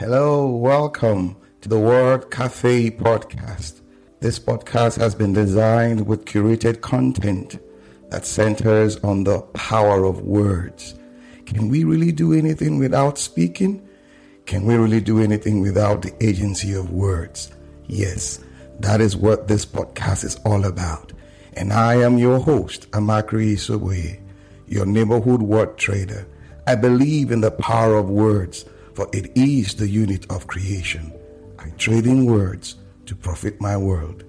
Hello, welcome to the Word Cafe podcast. This podcast has been designed with curated content that centers on the power of words. Can we really do anything without speaking? Can we really do anything without the agency of words? Yes, that is what this podcast is all about. And I am your host, Amakri Isoboye, your neighborhood word trader. I believe in the power of words, for it is the unit of creation. I trade in words to profit my world.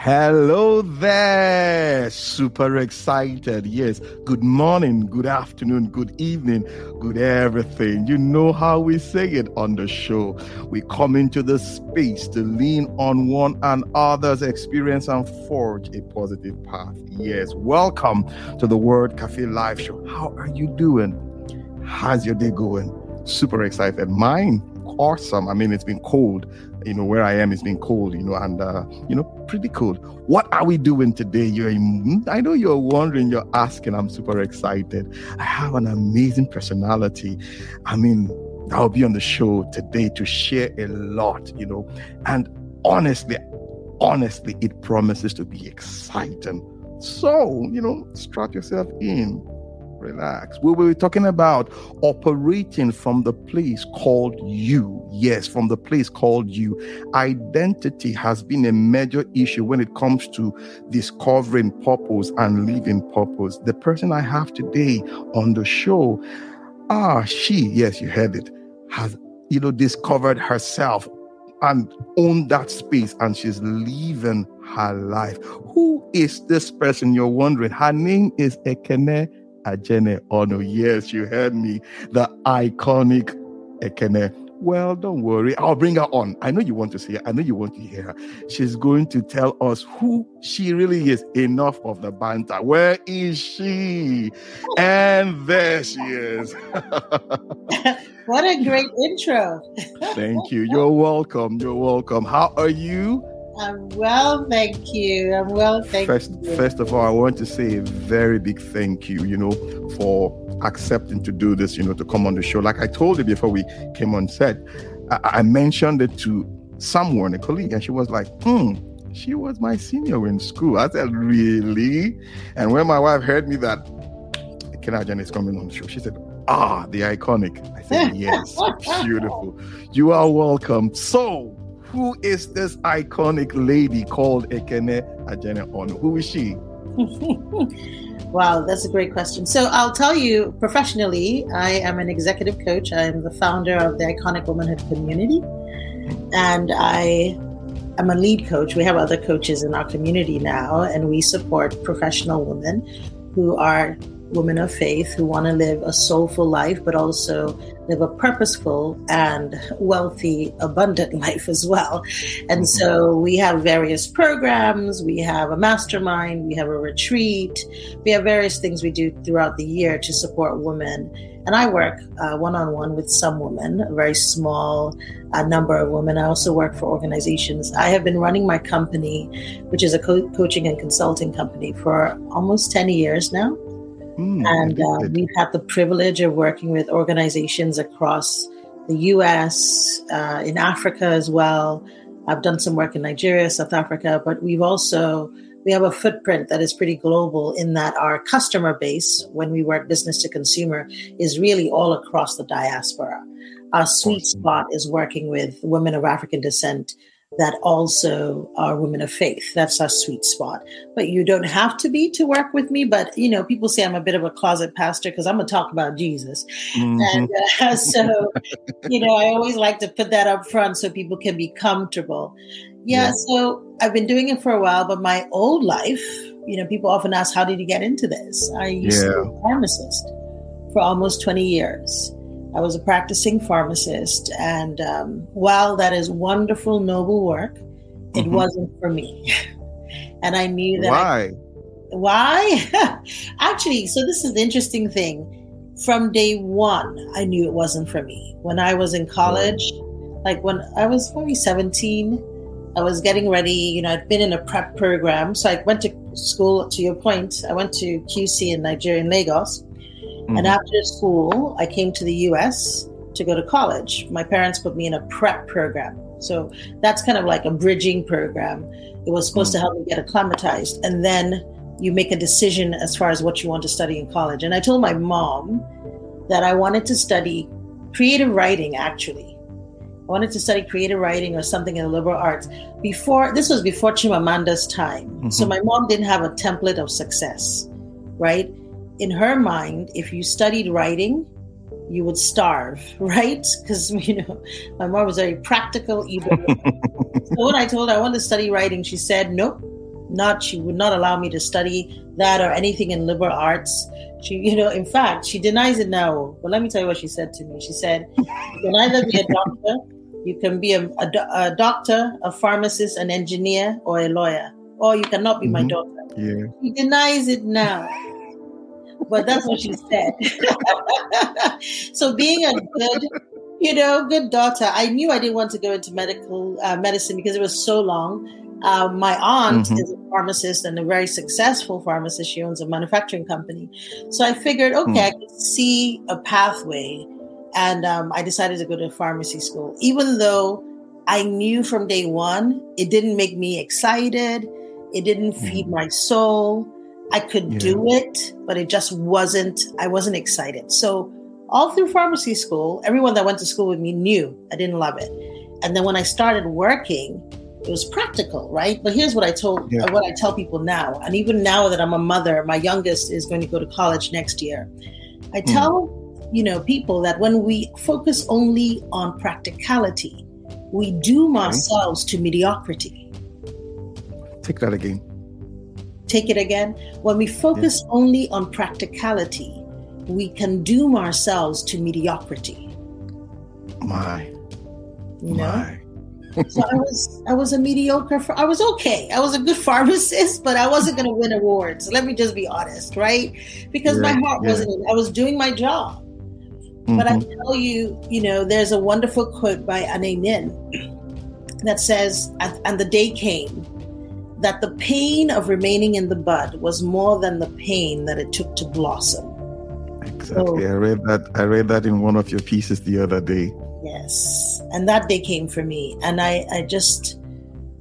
Hello there. Super excited. Yes. Good morning, good afternoon, good evening, good everything. You know how we say it on the show. We come into the space to lean on one another's experience and forge a positive path. Yes. Welcome to the Word Cafe Live Show. How are you doing? How's your day going? Super excited. Mine, awesome. I mean, it's been cold. You know where i am it's been cold you know and uh, you know pretty cold. What are we doing today? You're i know you're wondering you're asking. I'm super excited. I have an amazing personality. I mean i'll be on the show today to share a lot you know and honestly honestly it promises to be exciting. So you know strap yourself in Relax. We will be talking about operating from the place called you. Yes, from the place called you. Identity has been a major issue when it comes to discovering purpose and living purpose. The person I have today on the show, ah, she, yes, you heard it, has, you know, discovered herself and owned that space and she's living her life. Who is this person? You're wondering. Her name is Ekene Ajene Onu. Yes, you heard me. The iconic Ekene. Well, don't worry. I'll bring her on. I know you want to see her. I know you want to hear her. She's going to tell us who she really is. Enough of the banter. Where is she? And there she is. what a great intro. Thank you. You're welcome. You're welcome. How are you? I'm well, thank you. I'm well, thank first, you. First of all, I want to say a very big thank you, you know, for accepting to do this, you know, to come on the show. Like I told you before we came on set, I, I mentioned it to someone, a colleague, and she was like, hmm, she was my senior in school. I said, really? And when my wife heard me that Kenajan is coming on the show, she said, ah, the iconic. I said, yes, beautiful. You are welcome. So, who is this iconic lady called Ekene Ajene Onu? Who is she? wow, that's a great question. So I'll tell you professionally, I am an executive coach. I am the founder of the Iconic Womanhood Community. And I am a lead coach. We have other coaches in our community now, and we support professional women who are women of faith who want to live a soulful life, but also live a purposeful and wealthy, abundant life as well. And so we have various programs, we have a mastermind, we have a retreat, we have various things we do throughout the year to support women. And I work one on one with some women, a very small uh, number of women. I also work for organizations. I have been running my company, which is a co- coaching and consulting company, for almost 10 years now. Mm, and uh, we've had the privilege of working with organizations across the US, uh, in Africa as well. I've done some work in Nigeria, South Africa, but we've also we have a footprint that is pretty global in that our customer base, when we work business to consumer, is really all across the diaspora. Our sweet spot is working with women of African descent that also are women of faith. That's our sweet spot. But you don't have to be to work with me. But, you know, people say I'm a bit of a closet pastor because I'm going to talk about Jesus. Mm-hmm. And uh, so, you know, I always like to put that up front so people can be comfortable. Yeah, yeah, so I've been doing it for a while, but my old life, you know, people often ask, how did you get into this? I used yeah. to be a pharmacist for almost 20 years. I was a practicing pharmacist, and um, while that is wonderful, noble work, it mm-hmm. wasn't for me. and I knew that. Why? I, why? Actually, so this is the interesting thing. From day one, I knew it wasn't for me. When I was in college, like when I was probably 17, I was getting ready. You know, I'd been in a prep program. So I went to school, to your point, I went to QC in Nigeria, in Lagos. Mm-hmm. And after school, I came to the US to go to college. My parents put me in a prep program. So that's kind of like a bridging program. It was supposed mm-hmm. to help me get acclimatized. And then you make a decision as far as what you want to study in college. And I told my mom that I wanted to study creative writing, actually. I wanted to study creative writing or something in the liberal arts. Before this was before Chimamanda's time. Mm-hmm. So my mom didn't have a template of success, right? In her mind, if you studied writing, you would starve, right? Because you know, my mom was very practical. Even so, when I told her I wanted to study writing, she said, "Nope, not." She would not allow me to study that or anything in liberal arts. She, you know, in fact, she denies it now. But let me tell you what she said to me. She said, "You can either be a doctor, you can be a, a, a doctor, a pharmacist, an engineer, or a lawyer, or you cannot be mm-hmm. my daughter." Yeah. She denies it now but that's what she said. so being a good, you know, good daughter, I knew I didn't want to go into medical uh, medicine because it was so long. Uh, my aunt mm-hmm. is a pharmacist and a very successful pharmacist. She owns a manufacturing company. So I figured, okay, mm. I could see a pathway. And um, I decided to go to pharmacy school, even though I knew from day one it didn't make me excited. It didn't feed mm. my soul. I could yeah. do it, but it just wasn't, I wasn't excited. So all through pharmacy school, everyone that went to school with me knew I didn't love it. And then when I started working, it was practical, right? But here's what I told, yeah. what I tell people now. And even now that I'm a mother, my youngest is going to go to college next year. I hmm. tell, mm. you know, people that when we focus only on practicality, we doom okay. ourselves to mediocrity. Take that again take it again. When we focus yeah. only on practicality, we can doom ourselves to mediocrity. My. You know? My. so I was I was a mediocre I was okay. I was a good pharmacist, but I wasn't gonna win awards. Let me just be honest, right? Because yeah, my heart yeah. wasn't I was doing my job. Mm-hmm. But I mm-hmm. tell you, you know, there's a wonderful quote by Anaïs Nin that says, and the day came that the pain of remaining in the bud was more than the pain that it took to blossom. Exactly. So, I read that I read that in one of your pieces the other day. Yes. And that day came for me. And I, I just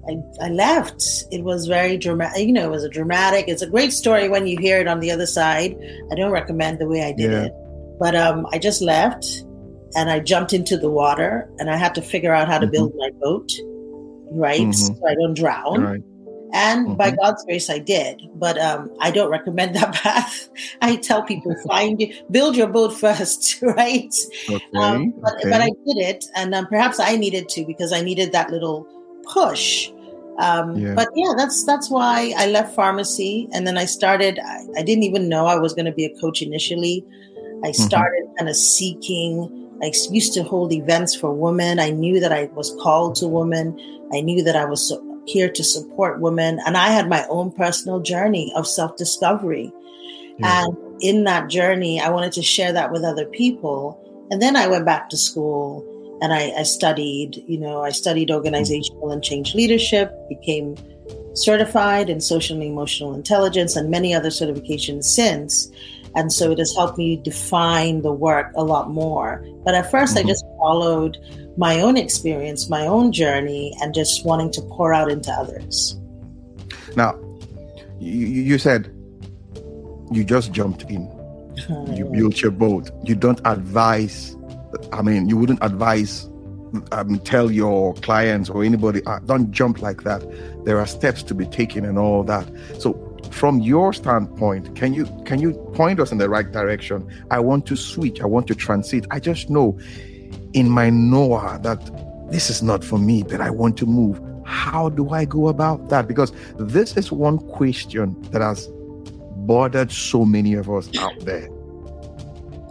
I, I left. It was very dramatic. You know, it was a dramatic. It's a great story when you hear it on the other side. I don't recommend the way I did yeah. it. But um, I just left and I jumped into the water and I had to figure out how to mm-hmm. build my boat, right? Mm-hmm. So I don't drown. Right. And mm-hmm. by God's grace, I did. But um, I don't recommend that path. I tell people find build your boat first, right? Okay, um, but, okay. but I did it, and um, perhaps I needed to because I needed that little push. Um, yeah. But yeah, that's that's why I left pharmacy, and then I started. I, I didn't even know I was going to be a coach initially. I mm-hmm. started mm-hmm. kind of seeking. I used to hold events for women. I knew that I was called to women. I knew that I was here to support women. And I had my own personal journey of self discovery. Yeah. And in that journey, I wanted to share that with other people. And then I went back to school and I, I studied, you know, I studied organizational and change leadership, became certified in social and emotional intelligence and many other certifications since. And so it has helped me define the work a lot more. But at 1st mm-hmm. I just followed my own experience, my own journey, and just wanting to pour out into others. Now, you, you said you just jumped in, you built your boat. You don't advise, I mean, you wouldn't advise, um, tell your clients or anybody, uh, don't jump like that. There are steps to be taken and all that. So, from your standpoint can you can you point us in the right direction i want to switch i want to transit i just know in my Noah that this is not for me, but I want to move. How do I go about that? Because this is one question that has bothered so many of us out there.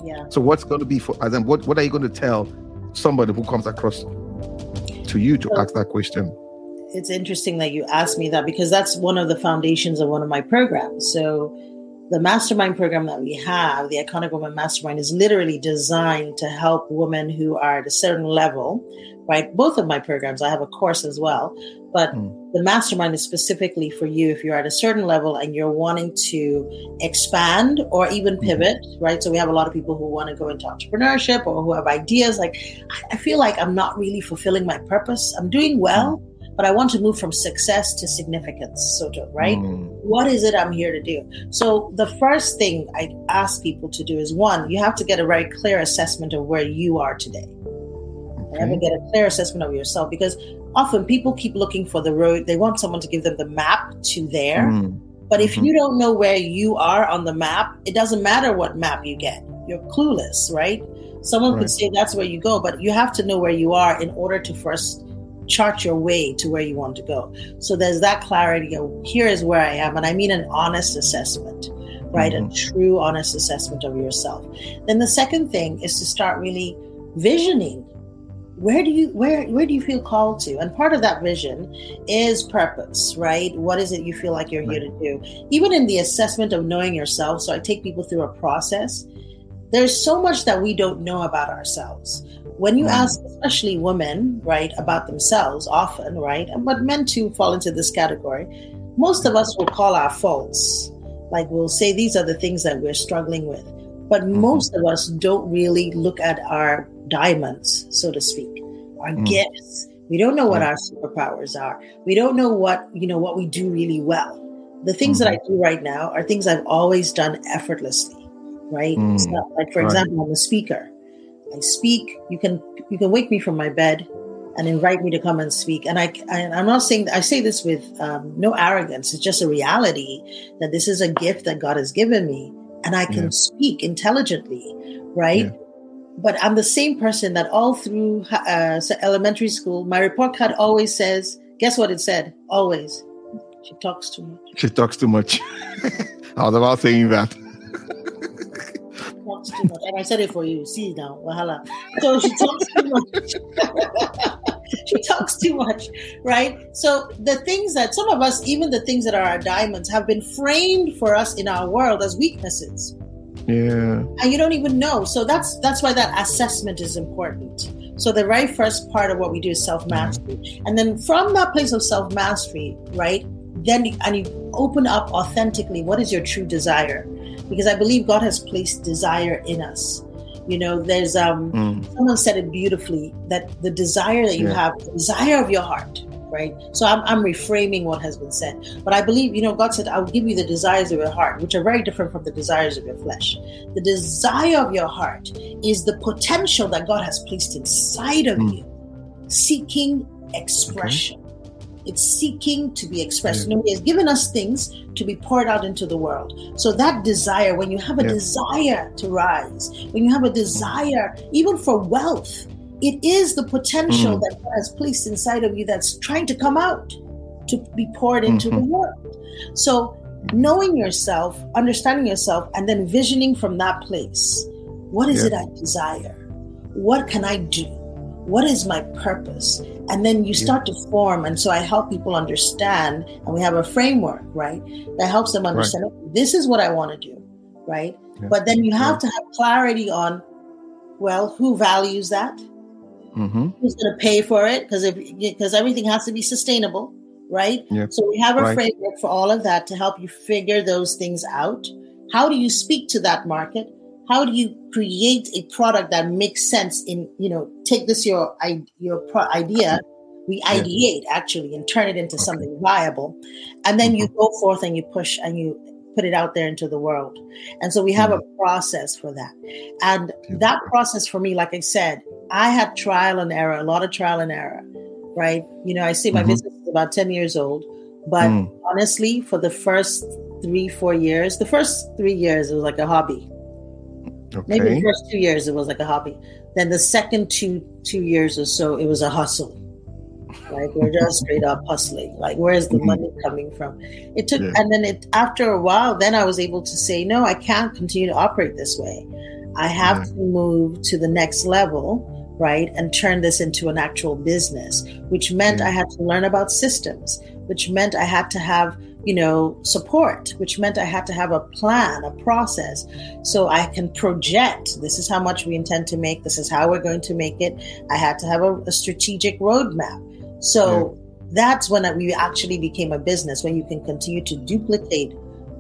Yeah. So what's going to be for as in what, what are you going to tell somebody who comes across to you to so, ask that question? It's interesting that you asked me that because that's one of the foundations of one of my programs. So the mastermind program that we have, the Iconic Woman Mastermind, is literally designed to help women who are at a certain level right? Both of my programs, I have a course as well, but Mm. the mastermind is specifically for you if you're at a certain level and you're wanting to expand or even pivot, right? So we have a lot of people who want to go into entrepreneurship or who have ideas like, I- I feel like I'm not really fulfilling my purpose. I'm doing well, but I want to move from success to significance, sort of, right? Mm. what is it I'm here to do? So the first thing I ask people to do is one, you have to get a very clear assessment of where you are today. Have to get a clear assessment of yourself because often people keep looking for the road. They want someone to give them the map to there. Mm. But if Mhm. you don't know where you are on the map, it doesn't matter what map you get. You're clueless, right? Someone Right. could say that's where you go, but you have to know where you are in order to first chart your way to where you want to go. So there's that clarity of here is where I am. And I mean an honest assessment, right? A mm-hmm. true honest assessment of yourself. Then the second thing is to start really visioning where do you where where do you feel called to and part of that vision is purpose right what is it you feel like you're here to do even in the assessment of knowing yourself so i take people through a process there's so much that we don't know about ourselves when you Mm. ask especially women right about themselves often right And but men too fall into this category most of us will call our faults like we'll say these are the things that we're struggling with but Mhm. most of us don't really look at our diamonds, so to speak, our Mm. gifts. We don't know what our superpowers are. We don't know what, you know, what we do really well. The things that I Mm-hmm. do right now are things I've always done effortlessly, right? Mm. Not like for Right. example, I'm a speaker. I speak, you can you can wake me from my bed and invite me to come and speak. And I and I'm not saying I say this with um, no arrogance. It's just a reality that this is a gift that God has given me, and I can Yeah. speak intelligently, right? Yeah. But I'm the same person that all through uh, elementary school, my report card always says, "Guess what it said? Always, she talks too much. She talks too much. I was about saying that. Talks too much." And I said it for you. See now, wahala. So she talks too much. she talks too much, right? So the things that some of us, even the things that are our diamonds, have been framed for us in our world as weaknesses. Yeah. and you don't even know so that's that's why that assessment is important so the very first part of what we do is self-mastery and then from that place of self-mastery right then you, and you open up authentically what is your true desire because i believe god has placed desire in us you know there's um Mm. someone said it beautifully that the desire that you Yeah. have the desire of your heart right so I'm, I'm reframing what has been said but i believe you know god said i'll give you the desires of your heart which are very different from the desires of your flesh the desire of your heart is the potential that god has placed inside of Mm. you seeking expression it's seeking to be expressed. You know, he has given us things to be poured out into the world. So that desire, when you have a Yeah. desire to rise, when you have a desire even for wealth, it is the potential Mm. that God has placed inside of you that's trying to come out to be poured into the Mhm. world. So knowing yourself, understanding yourself, and then visioning from that place. What is Yeah. it I desire? What can I do? What is my purpose? And then you start to form. And so I help people understand, and we have a framework, right? That helps them understand "Okay, this is what I want to do, right? Yeah. But then you have Yeah. to have clarity on, well, who values that? Mm-hmm. Who's going to pay for it? Because if because everything has to be sustainable, right? Yeah. So we have a Right. framework for all of that to help you figure those things out. How do you speak to that market? How do you create a product that makes sense in, you know, take this your your pro- idea, we ideate actually and turn it into something viable. And then you go forth and you push and you put it out there into the world. And so we have a process for that. And that process for me, like I said, I had trial and error, a lot of trial and error, right? You know, I say my Mhm. business is about 10 years old, but Mm. honestly, for the first three, four years, the first three years, it was like a hobby. Maybe the first two years, it was like a hobby. Then the second two two years or so, it was a hustle. Like we're just straight up hustling. Like where's the Mhm. money coming from? It took, Yeah. and then it after a while, then I was able to say, no, I can't continue to operate this way. I have Yeah. to move to the next level, right, and turn this into an actual business. Which meant Yeah. I mm. had to learn about systems. Which meant I had to have you know, support, which meant I had to have a plan, a process, so I can project this is how much we intend to make, this is how we're going to make it. I had to have a, a strategic roadmap. So yeah. that's when we actually became a business, when you can continue to duplicate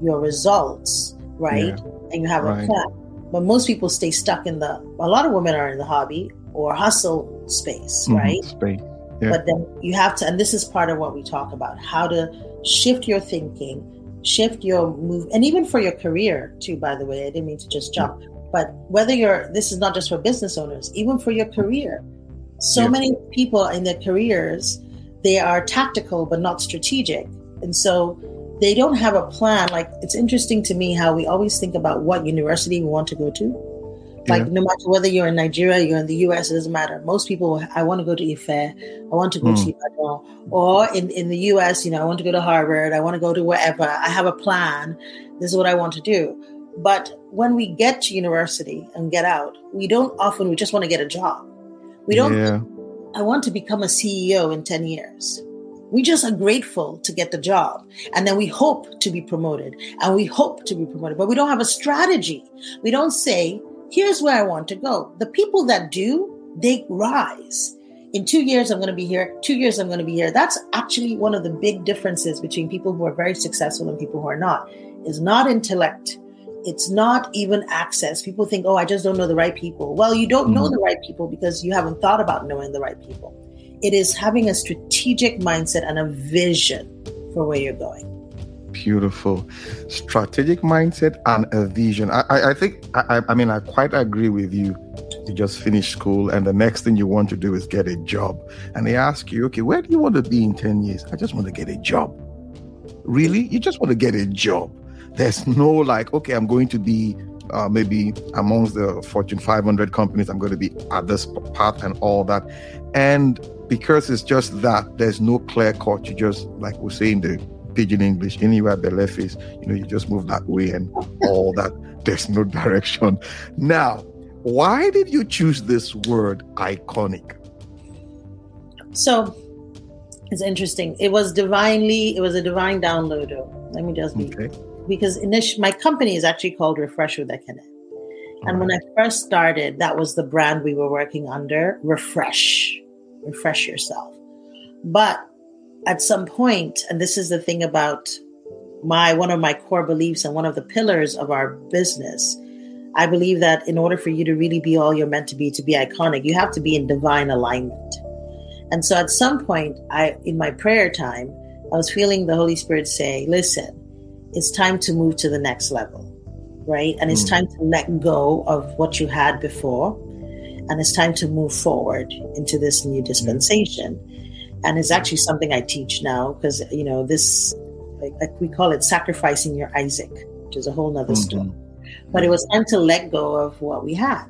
your results, right? Yeah. And you have right. a plan. But most people stay stuck in the, a lot of women are in the hobby or hustle space, mm-hmm. right? Space. Yeah. But then you have to, and this is part of what we talk about how to shift your thinking, shift your move, and even for your career, too, by the way. I didn't mean to just jump. But whether you're, this is not just for business owners, even for your career. So yeah. many people in their careers, they are tactical but not strategic. And so they don't have a plan. Like it's interesting to me how we always think about what university we want to go to like yeah. no matter whether you're in Nigeria, you're in the US, it doesn't matter. Most people, I want to go to Ife, I want to go mm. to Ibadan, or in, in the US, you know, I want to go to Harvard, I want to go to wherever. I have a plan. This is what I want to do. But when we get to university and get out, we don't often, we just want to get a job. We don't, yeah. I want to become a CEO in 10 years. We just are grateful to get the job. And then we hope to be promoted and we hope to be promoted, but we don't have a strategy. We don't say, here's where I want to go. The people that do, they rise. In two years, I'm going to be here. Two years, I'm going to be here. That's actually one of the big differences between people who are very successful and people who are not. Is not intellect. It's not even access. People think, oh, I just don't know the right people. Well, you don't mm-hmm. know the right people because you haven't thought about knowing the right people. It is having a strategic mindset and a vision for where you're going. Beautiful. Strategic mindset and a vision. I, I, I think, I, I mean, I quite agree with you. You just finish school, and the next thing you want to do is get a job. And they ask you, okay, where do you want to be in 10 years? I just want to get a job. Really? You just want to get a job. There's no like, okay, I'm going to be uh, maybe amongst the Fortune 500 companies, I'm going to be at this path and all that. And because it's just that, there's no clear cut. You just, like we're saying, the pidgin English, anywhere the left is, you know, you just move that way and all that. There's no direction. Now, why did you choose this word iconic? So it's interesting. It was divinely, it was a divine downloader. Let me just be okay. because initially my company is actually called Refresh with Ekene. And when I first started, that was the brand we were working under, Refresh. Refresh yourself. But at some point, and this is the thing about my one of my core beliefs and one of the pillars of our business, I believe that in order for you to really be all you're meant to be, to be iconic, you have to be in divine alignment. And so at some point, I in my prayer time, I was feeling the Holy Spirit say, listen, it's time to move to the next level, right? And it's mm. time to let go of what you had before. And it's time to move forward into this new dispensation. Mm and it's actually something I teach now because you know this, like, like, we call it sacrificing your Isaac, which is a whole nother mm-hmm. story. But it was time to let go of what we had,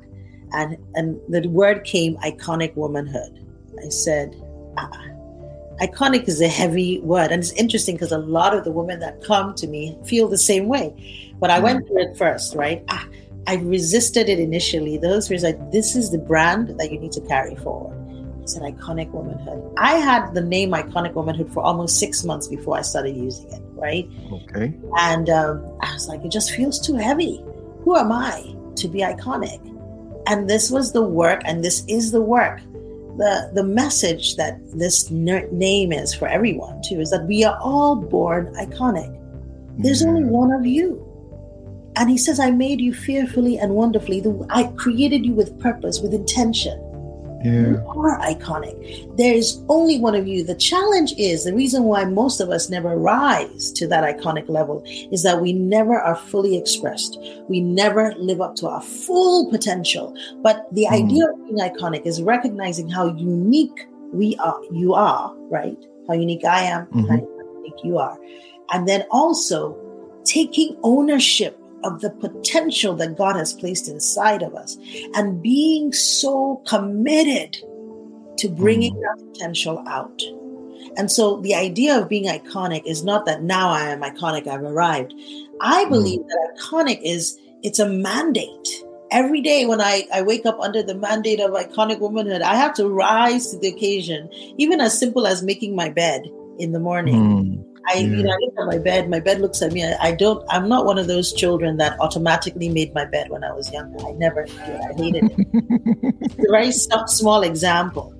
and and the word came iconic womanhood. I said. Ah, iconic is a heavy word and it's interesting because a lot of the women that come to me feel the same way but i went through it first right ah, i resisted it initially those were like this is the brand that you need to carry forward said iconic womanhood. I had the name iconic womanhood for almost six months before I started using it, right? Okay. And um, I was like, it just feels too heavy. Who am I to be iconic? And this was the work, and this is the work. The, the message that this name is for everyone too is that we are all born iconic. There's only one of you. And he says, I made you fearfully and wonderfully. I created you with purpose, with intention. Yeah. You are iconic. There is only one of you. The challenge is the reason why most of us never rise to that iconic level is that we never are fully expressed. We never live up to our full potential. But the mm. idea of being iconic is recognizing how unique we are, you are, right? How unique I am, mm-hmm. how unique you are. And then also taking ownership of the potential that God has placed inside of us and being so committed to bringing mm. that potential out. And so the idea of being iconic is not that now I am iconic, I've arrived. I mm. believe that iconic is it's a mandate. Every day when I, I wake up under the mandate of iconic womanhood, I have to rise to the occasion, even as simple as making my bed in the morning. Mm. I, you know, I look at my bed. My bed looks at me. I, I, don't. I'm not one of those children that automatically made my bed when I was younger. I never did. I hated it. it's a very small example.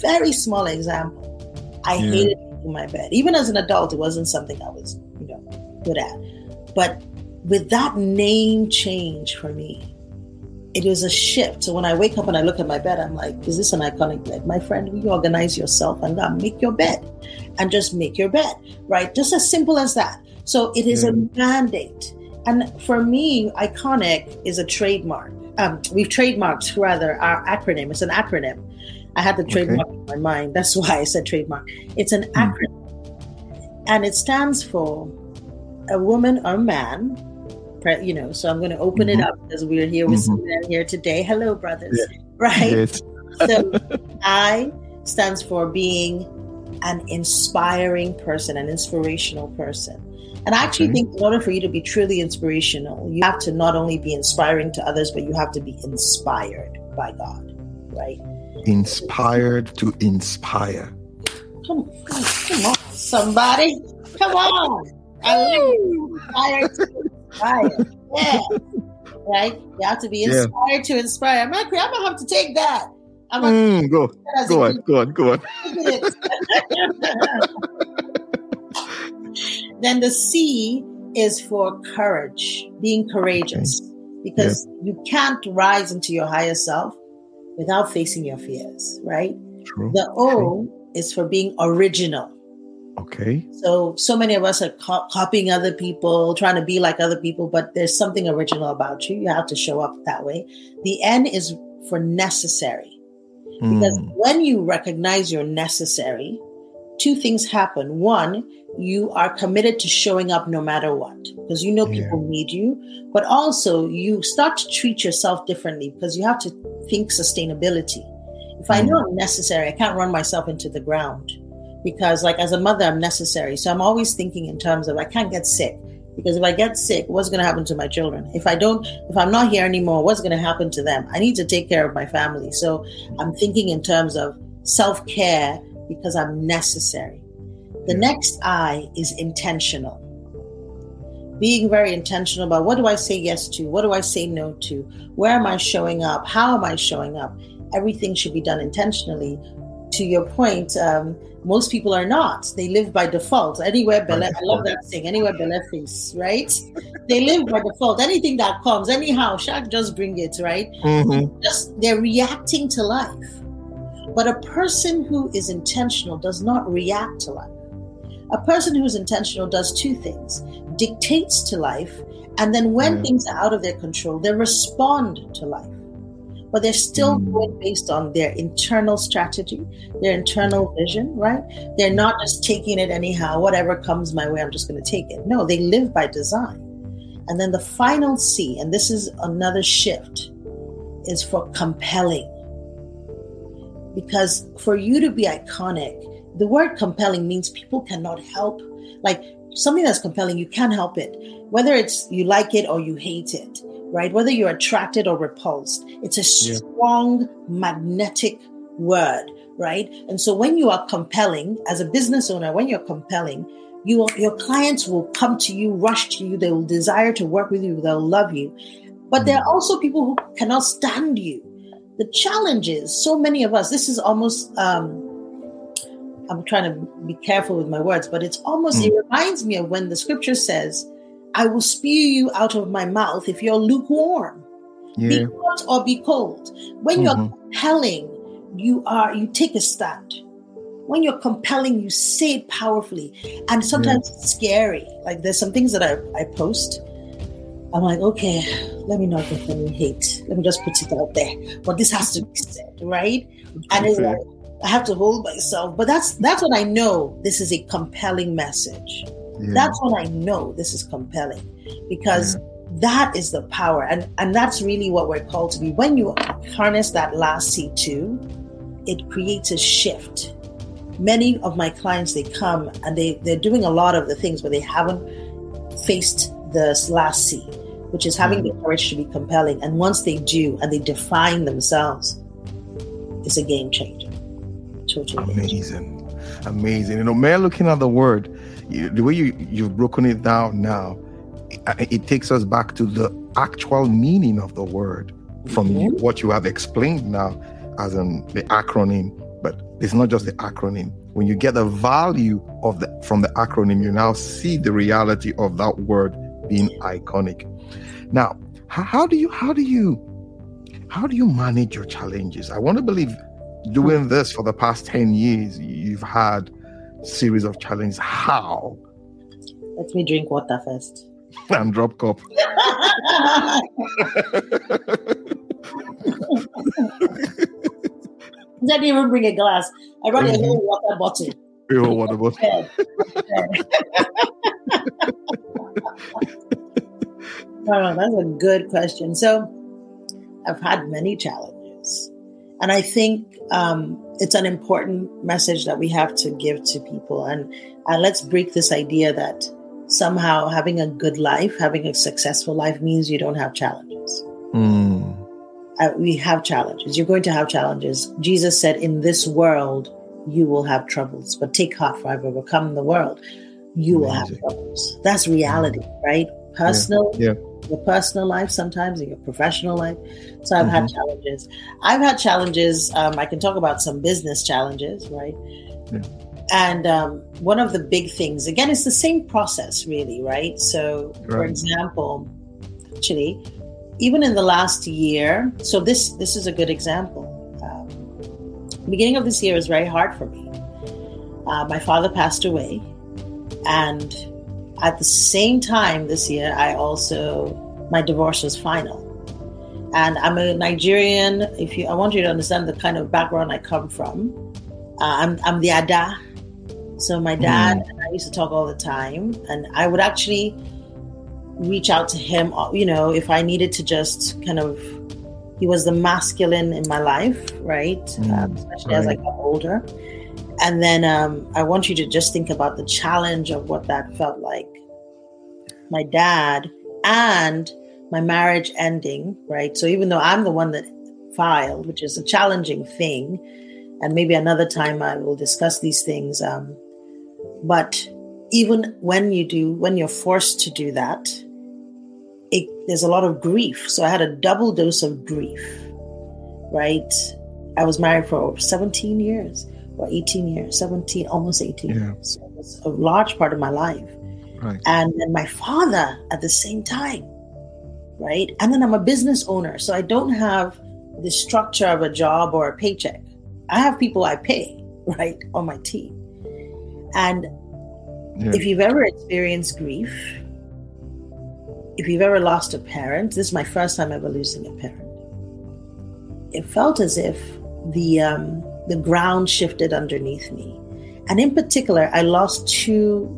Very small example. I yeah. hated making my bed. Even as an adult, it wasn't something I was, you know, good at. But with that name change for me, it was a shift. So when I wake up and I look at my bed, I'm like, is this an iconic bed? My friend, you organize yourself and uh, make your bed and just make your bed, right? Just as simple as that. So it is yeah. a mandate. And for me, iconic is a trademark. Um, we've trademarked rather our acronym. It's an acronym. I had the trademark okay. in my mind. That's why I said trademark. It's an hmm. acronym. And it stands for a woman or man you know so i'm going to open mm-hmm. it up because we're here with mm-hmm. here today hello brothers yeah. right yes. so i stands for being an inspiring person an inspirational person and i actually okay. think in order for you to be truly inspirational you have to not only be inspiring to others but you have to be inspired by god right inspired to inspire come, come, come on somebody come on I inspired to inspire. Yeah. right? You have to be inspired yeah. to inspire. I'm, I'm gonna have to take that. I'm like, mm, go, go on, go on, go on. then the C is for courage, being courageous, because you can't rise into your higher self without facing your fears, right? True. The O True. is for being original. Okay. So, so many of us are co- copying other people, trying to be like other people, but there's something original about you. You have to show up that way. The N is for necessary. Because mm. when you recognize you're necessary, two things happen. One, you are committed to showing up no matter what, because you know people yeah. need you. But also, you start to treat yourself differently because you have to think sustainability. If mm. I know I'm necessary, I can't run myself into the ground because like as a mother i'm necessary so i'm always thinking in terms of i can't get sick because if i get sick what's going to happen to my children? If i don't if i'm not here anymore what's going to happen to them? I need to take care of my family. So i'm thinking in terms of self-care because i'm necessary. The next i is intentional. Being very intentional about what do i say yes to? What do i say no to? Where am i showing up? How am i showing up? Everything should be done intentionally to your point um, most people are not. They live by default. Anywhere Bele, I love that thing. Anywhere Bele face, right? they live by default. Anything that comes, anyhow, Shaq just bring it, right? Mm-hmm. Just they're reacting to life. But a person who is intentional does not react to life. A person who is intentional does two things: dictates to life, and then when mm-hmm. things are out of their control, they respond to life but they're still mm. going based on their internal strategy, their internal vision, right? They're not just taking it anyhow, whatever comes my way, I'm just going to take it. No, they live by design. And then the final C, and this is another shift, is for compelling. Because for you to be iconic, the word compelling means people cannot help. Like something that's compelling, you can't help it. Whether it's you like it or you hate it right? Whether you're attracted or repulsed, it's a strong yeah. magnetic word, right? And so when you are compelling, as a business owner, when you're compelling, you will, your clients will come to you, rush to you, they will desire to work with you, they'll love you. But there are mm. also people who cannot stand you. The challenge is so many of us, this is almost um, I'm trying to be careful with my words, but it's almost, mm. it reminds me of when the scripture says, I will spew you out of my mouth if you're lukewarm. Yeah. Be hot or be cold. When mm-hmm. you're compelling, you are you take a stand. When you're compelling, you say it powerfully. And sometimes yeah. it's scary. Like there's some things that I, I post. I'm like, okay, let me not get any hate. Let me just put it out there. But this has to be said, right? And it's like I have to hold myself. But that's that's what I know. This is a compelling message. Yeah. That's when I know this is compelling because yeah. that is the power. And, and that's really what we're called to be. When you harness that last C2, it creates a shift. Many of my clients, they come and they, they're doing a lot of the things, but they haven't faced this last C, which is having the mm. courage to be compelling. And once they do and they define themselves, it's a game changer. Totally amazing. Amazing. You know, may looking at the word, you, the way you, you've broken it down now, it, it takes us back to the actual meaning of the word from Mhm. you, what you have explained now as in the acronym. But it's not just the acronym. When you get the value of the from the acronym, you now see the reality of that word being iconic. Now, how, how do you how do you how do you manage your challenges? I want to believe doing this for the past 10 years, you've had series of challenges. How? Let me drink water first. and drop cup. Didn't even bring a glass. I brought a Mhm. whole water bottle. Oh, what about Bed. Oh, that's a good question. So, I've had many challenges, and I think um, it's an important message that we have to give to people. And uh, let's break this idea that somehow having a good life, having a successful life, means you don't have challenges. Mm, Uh, we have challenges. You're going to have challenges. Jesus said, "In this world, you will have troubles, but take heart, for I've overcome the world." You will have Amazing. troubles. That's reality, right? Personal, yeah. Your personal life sometimes, in your professional life. So I've had challenges. I've had challenges. Um, I can talk about some business challenges, right? Yeah. And um, one of the big things, again, it's the same process, really, right? So, for example, actually, even in the last year, so this this is a good example. Um, beginning of this year was very hard for me. Uh, my father passed away, and at the same time this year, I also my divorce was final. And I'm a Nigerian. If you, I want you to understand the kind of background I come from. Uh, I'm I'm the Ada, so my dad and I used to talk all the time, and I would actually reach out to him. uh, You know, if I needed to just kind of, he was the masculine in my life, right? Mm, um, especially as I got older. And then um, I want you to just think about the challenge of what that felt like. My dad and my marriage ending, right? So even though I'm the one that filed, which is a challenging thing, and maybe another time I will discuss these things. Um, but even when you do, when you're forced to do that, it, there's a lot of grief. So I had a double dose of grief, right? I was married for 17 years or 18 years, 17, almost 18 Yeah. years. So it was a large part of my life. Right. And then my father at the same time, right? And then I'm a business owner. So I don't have the structure of a job or a paycheck. I have people I pay, right, on my team. And Yeah. if you've ever experienced grief, if you've ever lost a parent, this is my first time ever losing a parent. It felt as if the um, the ground shifted underneath me, and in particular, I lost two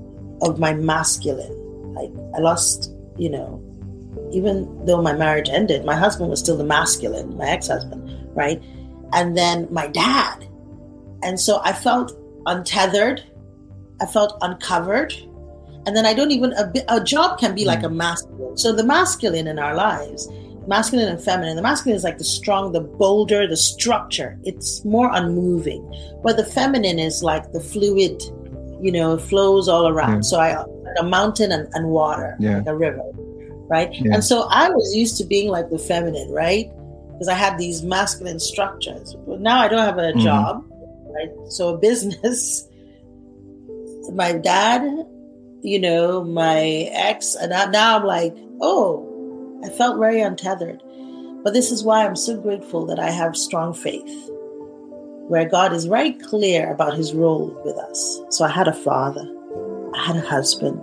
of my masculine. I, I lost, you know, even though my marriage ended, my husband was still the masculine, my ex-husband, right? And then my dad, and so I felt untethered. I felt uncovered. And then I don't even, a, a job can be like hmm. a masculine. So the masculine in our lives, masculine and feminine, the masculine is like the strong, the bolder, the structure. It's more unmoving. But the feminine is like the fluid, you know, flows all around. Yeah. So I, like a mountain and, and water, Yeah. like a river, right? Yeah. And so I was used to being like the feminine, right? Because I had these masculine structures. But now I don't have a Mhm. job, right? So a business my dad, you know, my ex, and I, now I'm like, oh, I felt very untethered. But this is why I'm so grateful that I have strong faith, where God is very clear about his role with us. So I had a father, I had a husband,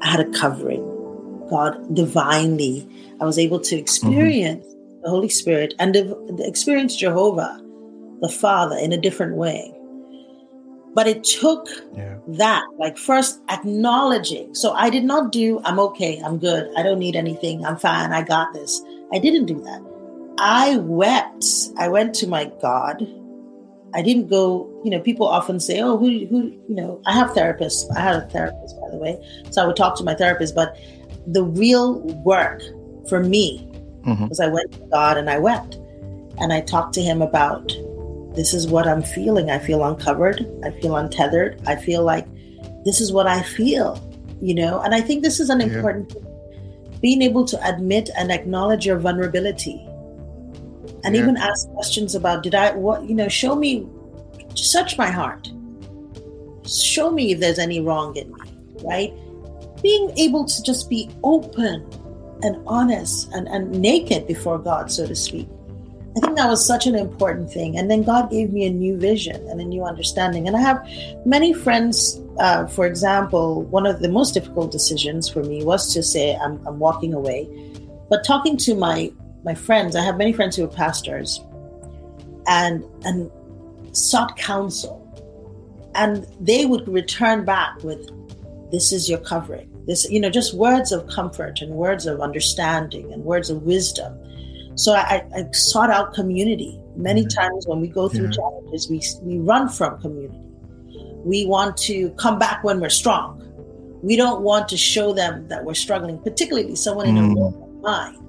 I had a covering. God divinely, I was able to mm-hmm. experience the Holy Spirit and experience Jehovah, the Father, in a different way. But it took Yeah. that like first acknowledging. So i did not do i'm okay i'm good i don't need anything i'm fine i got this. I didn't do that. I wept. I went to my god. I didn't go you know people often say oh who who you know i have therapists i had a therapist by the way. So i would talk to my therapist but the real work for me Mhm. was i went to god and i wept. And i talked to him about this is what I'm feeling. I feel uncovered. I feel untethered. I feel like this is what I feel, you know. And I think this is an yeah. important being able to admit and acknowledge your vulnerability and yeah. even ask questions about did I what you know show me search my heart show me if there's any wrong in me right being able to just be open and honest and, and naked before God so to speak I think that was such an important thing. And then God gave me a new vision and a new understanding. And I have many friends, uh, for example, one of the most difficult decisions for me was to say, I'm, I'm walking away. But talking to my, my friends, I have many friends who are pastors and, and sought counsel. And they would return back with, This is your covering. This, you know, just words of comfort and words of understanding and words of wisdom so I, I sought out community. Many mm-hmm. times when we go through yeah. challenges, we, we run from community. We want to come back when we're strong. We don't want to show them that we're struggling, particularly someone mm. in a mm. role like mine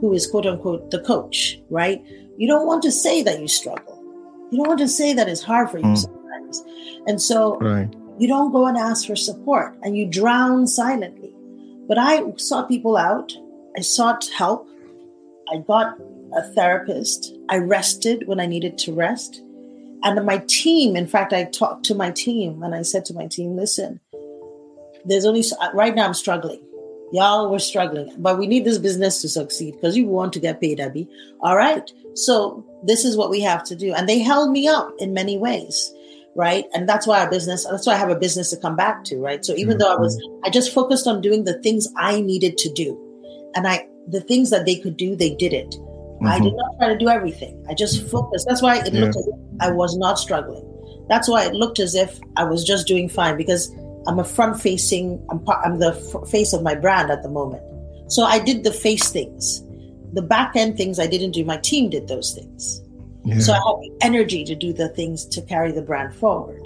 who is quote unquote the coach, right? You don't want to say that you struggle. You don't want to say that it's hard for you mm. sometimes. And so right. you don't go and ask for support and you drown silently. But I sought people out, I sought help, I got a therapist. I rested when I needed to rest. And my team, in fact, I talked to my team and I said to my team, listen, there's only, right now I'm struggling. Y'all, we're struggling, but we need this business to succeed because you want to get paid, Abby. All right. So this is what we have to do. And they held me up in many ways. Right. And that's why our business, that's why I have a business to come back to. Right. So even mm-hmm. though I was, I just focused on doing the things I needed to do. And I the things that they could do, they did it. Mm-hmm. I did not try to do everything. I just focused. That's why it yeah. looked as if I was not struggling. That's why it looked as if I was just doing fine because I'm a front facing, I'm, I'm the f- face of my brand at the moment. So I did the face things. The back end things I didn't do, my team did those things. Yeah. So I had the energy to do the things to carry the brand forward.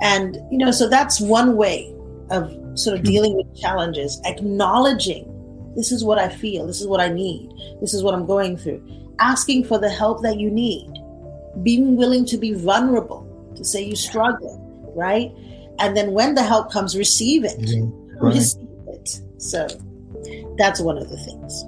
And, you know, so that's one way of sort of dealing with challenges, acknowledging this is what I feel. This is what I need. This is what I'm going through. Asking for the help that you need. Being willing to be vulnerable, to say you struggle, right? And then when the help comes, receive it. Yeah, right. Receive it. So that's one of the things.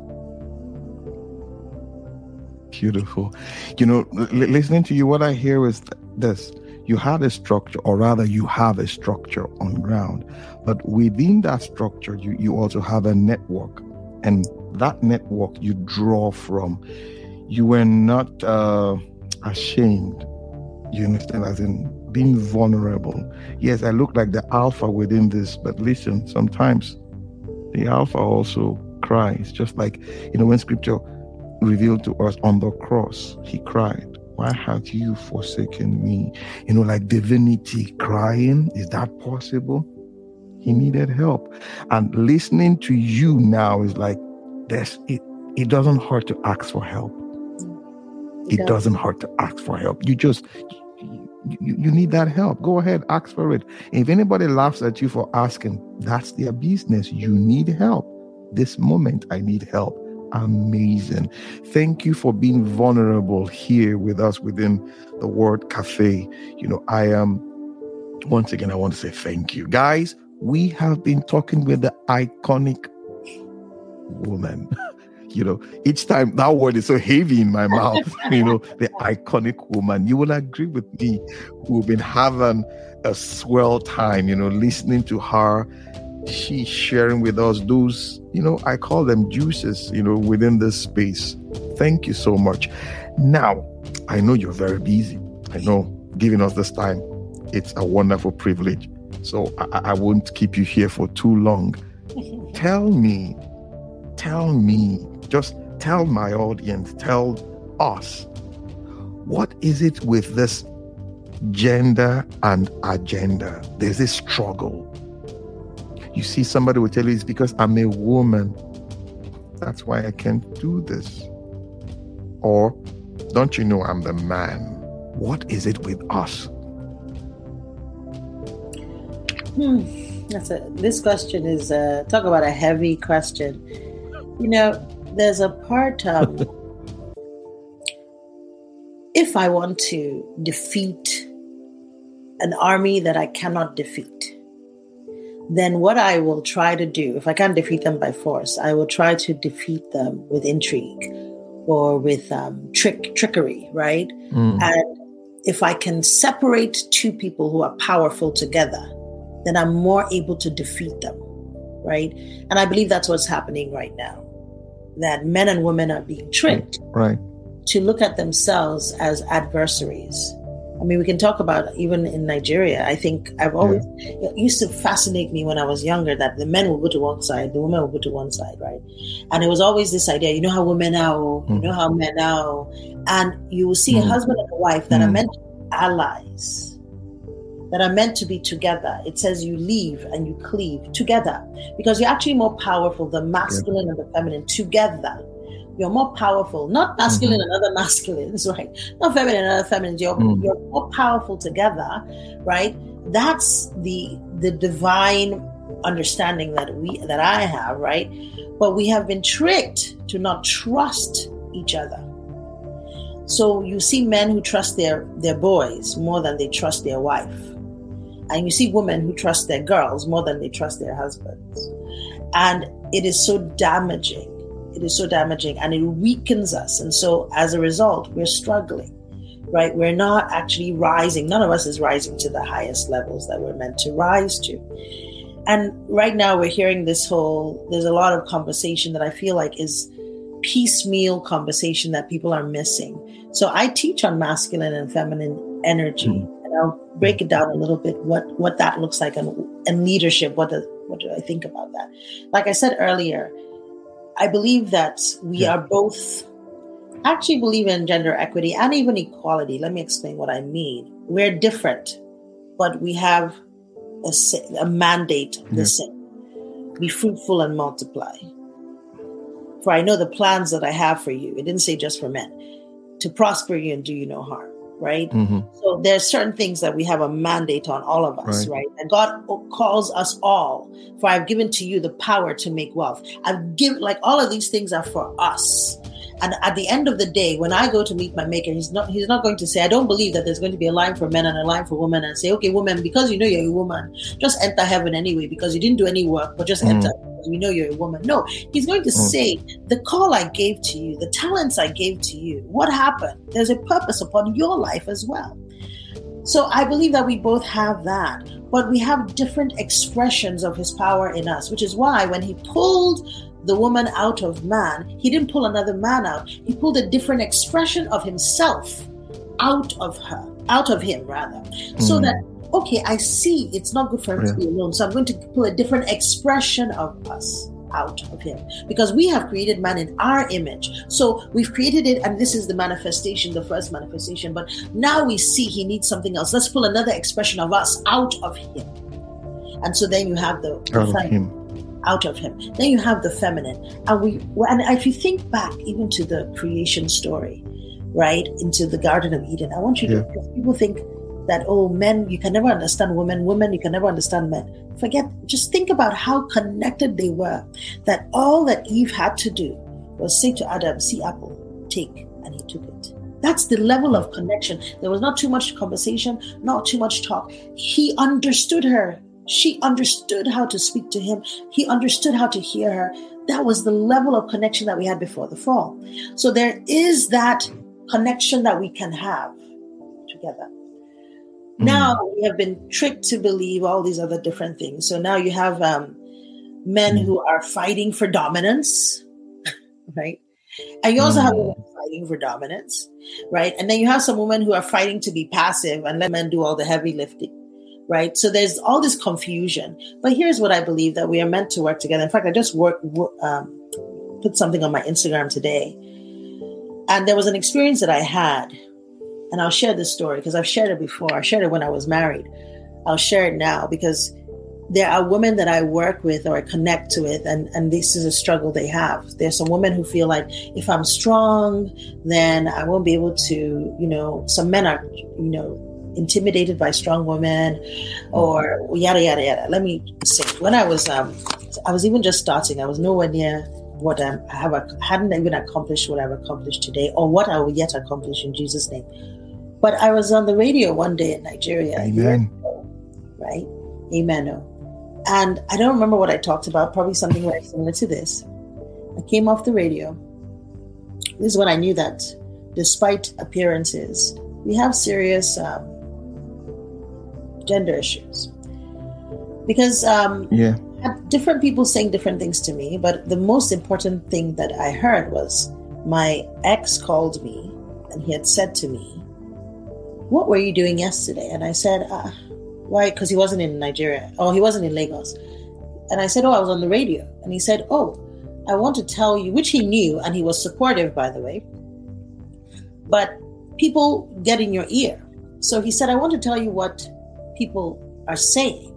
Beautiful. You know, l- listening to you, what I hear is this you had a structure, or rather, you have a structure on ground. But within that structure, you, you also have a network and that network you draw from you were not uh, ashamed you understand as in being vulnerable. Yes i look like the alpha within this but listen sometimes the alpha also cries just like you know when scripture revealed to us on the cross he cried why have you forsaken me? You know like divinity crying is that possible he needed help. And listening to you now is like this it it doesn't hurt to ask for help. It, it doesn't hurt to ask for help. You just you, you need that help. Go ahead, ask for it. If anybody laughs at you for asking, that's their business. You need help. This moment, I need help. Amazing. Thank you for being vulnerable here with us within the Word Cafe. You know, I am, once again, I want to say thank you. Guys, we have been talking with the iconic woman. you know, each time that word is so heavy in my mouth, you know, the iconic woman. You will agree with me. We've been having a swell time, you know, listening to her. She's sharing with us those, you know, I call them juices, you know, within this space. Thank you so much. Now, I know you're very busy. I know giving us this time, it's a wonderful privilege. So I, I won't keep you here for too long. tell me, tell me, just tell my audience, tell us, what is it with this gender and agenda? There's this struggle. You see, somebody will tell you it's because I'm a woman. That's why I can't do this. Or, don't you know I'm the man? What is it with us? Hmm. That's a, this question is uh, talk about a heavy question. You know, there's a part of if I want to defeat an army that I cannot defeat, then what I will try to do, if I can't defeat them by force, I will try to defeat them with intrigue or with um, trick trickery, right? Mm. And if I can separate two people who are powerful together, then I'm more able to defeat them, right? And I believe that's what's happening right now. That men and women are being tricked Right. to look at themselves as adversaries. I mean, we can talk about even in Nigeria. I think I've always it used to fascinate me when I was younger that the men will go to one side, the women will go to one side, right? And it was always this idea, you know how women are, you know how men are, and you will see a Mm. husband and a wife that are Mm. meant to be allies, that are meant to be together. It says you leave and you cleave together because you're actually more powerful, the masculine and the feminine together. You're more powerful, not masculine and other masculines, right? Not feminine and other feminines. You're, Mm. you're more powerful together, right? That's the the divine understanding that we that I have, right? But we have been tricked to not trust each other. So you see men who trust their their boys more than they trust their wife. And you see women who trust their girls more than they trust their husbands. And it is so damaging. It is so damaging and it weakens us. And so as a result, we're struggling, right? We're not actually rising. None of us is rising to the highest levels that we're meant to rise to. And right now we're hearing this whole, there's a lot of conversation that I feel like is piecemeal conversation that people are missing. So I teach on masculine and feminine energy, hmm. and I'll break it down a little bit what what that looks like and and leadership. What do what do I think about that? Like I said earlier, I believe that we Yeah. are both I actually believe in gender equity and even equality. Let me explain what I mean. We're different, but we have a, a mandate the Yeah. same: be fruitful and multiply. For I know the plans that I have for you. It didn't say just for men, to prosper you and do you no harm, right? Mhm. So are certain things that we have a mandate on all of us, Right. right? And God calls us all. For I've given to you the power to make wealth. I've given like all of these things are for us. And at the end of the day, when I go to meet my maker, he's not he's not going to say, I don't believe that there's going to be a line for men and a line for women and say, okay, woman, because you know you're a woman, just enter heaven anyway, because you didn't do any work, but just Mm. enter because we know you're a woman. No, he's going to Mm. say, the call I gave to you, the talents I gave to you, what happened? There's a purpose upon your life as well. So I believe that we both have that, but we have different expressions of his power in us, which is why when he pulled the woman out of man, he didn't pull another man out. He pulled a different expression of himself out of her, out of him rather. So Mm. that okay, I see it's not good for him to be alone. So I'm going to pull a different expression of us out of him because we have created man in our image. So we've created it, and this is the manifestation, the first manifestation. But now we see he needs something else. Let's pull another expression of us out of him. And so then you have the, the Out of feminine him. out of him. Then you have the feminine, and we and if you think back even to the creation story, right into the Garden of Eden, I want you to Yeah. because people think that oh men you can never understand women, women you can never understand men. Forget. Just think about how connected they were. That all that Eve had to do was say to Adam, "See apple, take," and he took it. That's the level of connection. There was not too much conversation, not too much talk. He understood her. She understood how to speak to him. He understood how to hear her. That was the level of connection that we had before the fall. So there is that connection that we can have together. Now we have been tricked to believe all these other different things. So now you have um, men Mm. who are fighting for dominance, right? And you also have Mm. women fighting for dominance, right? And then you have some women who are fighting to be passive and let men do all the heavy lifting, right? So there's all this confusion. But here's what I believe that we are meant to work together. In fact, I just work, wo- um, put something on my Instagram today, and there was an experience that I had, and I'll share this story because I've shared it before. I shared it when I was married. I'll share it now because there are women that I work with or I connect to with, and, and this is a struggle they have. There's some women who feel like if I'm strong, then I won't be able to, you know, some men are, you know, intimidated by strong women or yada, yada, yada. Let me say, when I was, um, I was even just starting, I was nowhere near what I have, ac- hadn't even accomplished what I've accomplished today or what I will yet accomplish in Jesus' name. But I was on the radio one day in Nigeria, Amen. ago, right? Amen. And I don't remember what I talked about, probably something very similar to this. I came off the radio. This is when I knew that despite appearances, we have serious um, gender issues. Because um, Yeah. I had different people saying different things to me, but the most important thing that I heard was my ex called me and he had said to me, What were you doing yesterday? And I said, uh, Why? Because he wasn't in Nigeria. Oh, he wasn't in Lagos. And I said, Oh, I was on the radio. And he said, Oh, I want to tell you, which he knew, and he was supportive, by the way. But people get in your ear. So he said, I want to tell you what people are saying.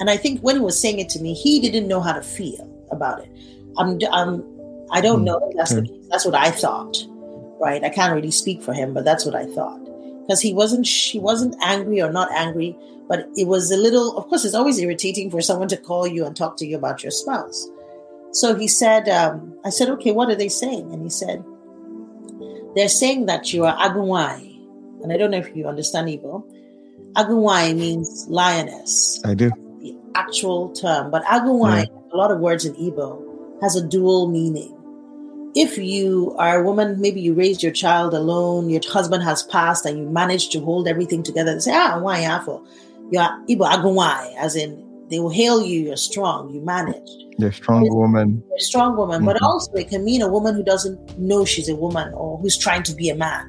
And I think when he was saying it to me, he didn't know how to feel about it. I'm, I'm I don't Mm, know if that's the okay. case. That's what I thought, right? I can't really speak for him, but that's what I thought. Because he wasn't, he wasn't angry or not angry, but it was a little. Of course, it's always irritating for someone to call you and talk to you about your spouse. So he said, um, I said, okay, what are they saying? And he said, they're saying that you are Agunwai. And I don't know if you understand Igbo. Agunwai means lioness I do. the actual term, but Agunwai, a lot of words in Igbo, has a dual meaning. If you are a woman, maybe you raised your child alone, your husband has passed, and you managed to hold everything together, they say, ah, why afo? You're Agunwai, as in they will hail you, you're strong, you managed. You're a strong woman. You're a strong woman, but Mhm. also it can mean a woman who doesn't know she's a woman or who's trying to be a man.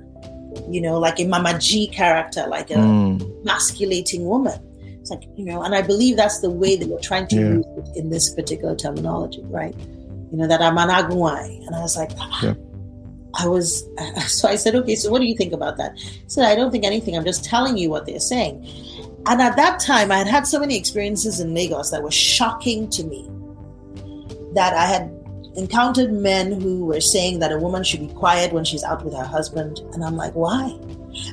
You know, like a Mama G character, like a Mm. masculating woman. It's like, you know, and I believe that's the way that we're trying to Yeah. use it in this particular terminology, right? You know, that I'm an Agunwai. And I was like, ah. Yeah. I was, so I said, okay, so what do you think about that? He said, I don't think anything. I'm just telling you what they're saying. And at that time, I had had so many experiences in Lagos that were shocking to me that I had encountered men who were saying that a woman should be quiet when she's out with her husband. And I'm like, why?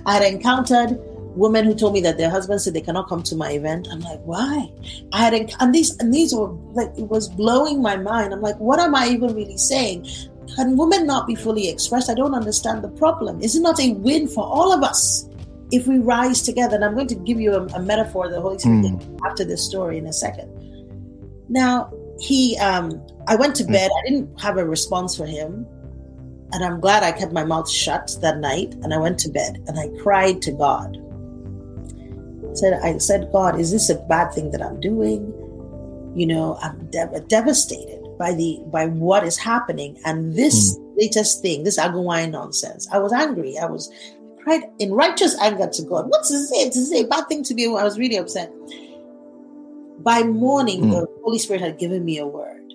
I had encountered women who told me that their husbands said they cannot come to my event. I'm like, why? I had, and these, and these were like, it was blowing my mind. I'm like, what am I even really saying? Can women not be fully expressed? I don't understand the problem. Is it not a win for all of us if we rise together? And I'm going to give you a, a metaphor the Holy Spirit Mm. after this story in a second. Now, he, um, I went to bed. I didn't have a response for him. And I'm glad I kept my mouth shut that night. And I went to bed and I cried to God. I said, I said, God, is this a bad thing that I'm doing? You know, I'm dev- devastated by the by what is happening and this latest thing, this Agunwai nonsense. I was angry. I was cried in righteous anger to God. What's this? This is a bad thing to be. I was really upset. By morning, Mm. the Holy Spirit had given me a word,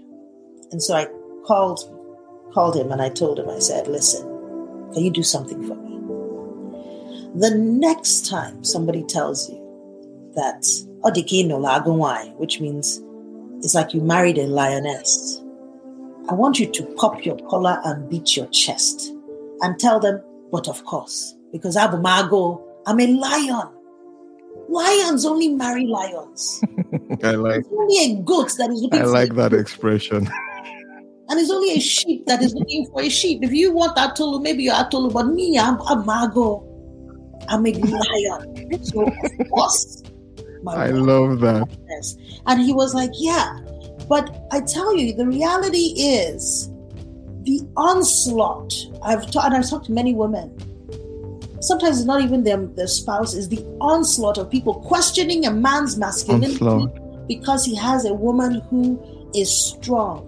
and so I called called him and I told him. I said, "Listen, can you do something for me?" The next time somebody tells you that "Odikino lagunwai," which means it's like you married a lioness, I want you to pop your collar and beat your chest and tell them, "But of course, because Abu Mago, I'm a lion." Lions only marry lions. I like It's only a goat that is looking I like that expression. And it's only a sheep that is looking for a sheep. If you want Atolu, maybe you're Atolu, but me, I'm a Mago. I'm a lion. So, of course, my I love that. And he was like, Yeah. But I tell you, the reality is the onslaught. I've taught, and I've talked to many women. Sometimes it's not even them, their spouse, is the onslaught of people questioning a man's masculinity Onslaught. because he has a woman who is strong.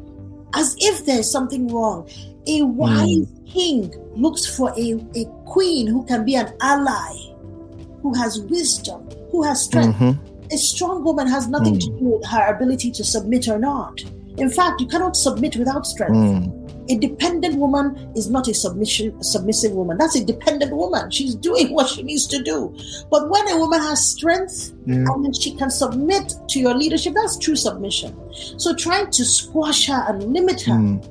As if there's something wrong. A hmm. wise king looks for a, a queen who can be an ally, who has wisdom, who has strength. Mhm. A strong woman has nothing to do with her ability to submit or not. In fact, you cannot submit without strength. Mm. A dependent woman is not a submission, a submissive woman. That's a dependent woman. She's doing what she needs to do. But when a woman has strength, Yeah. and then she can submit to your leadership. That's true submission. So trying to squash her and limit her Mm.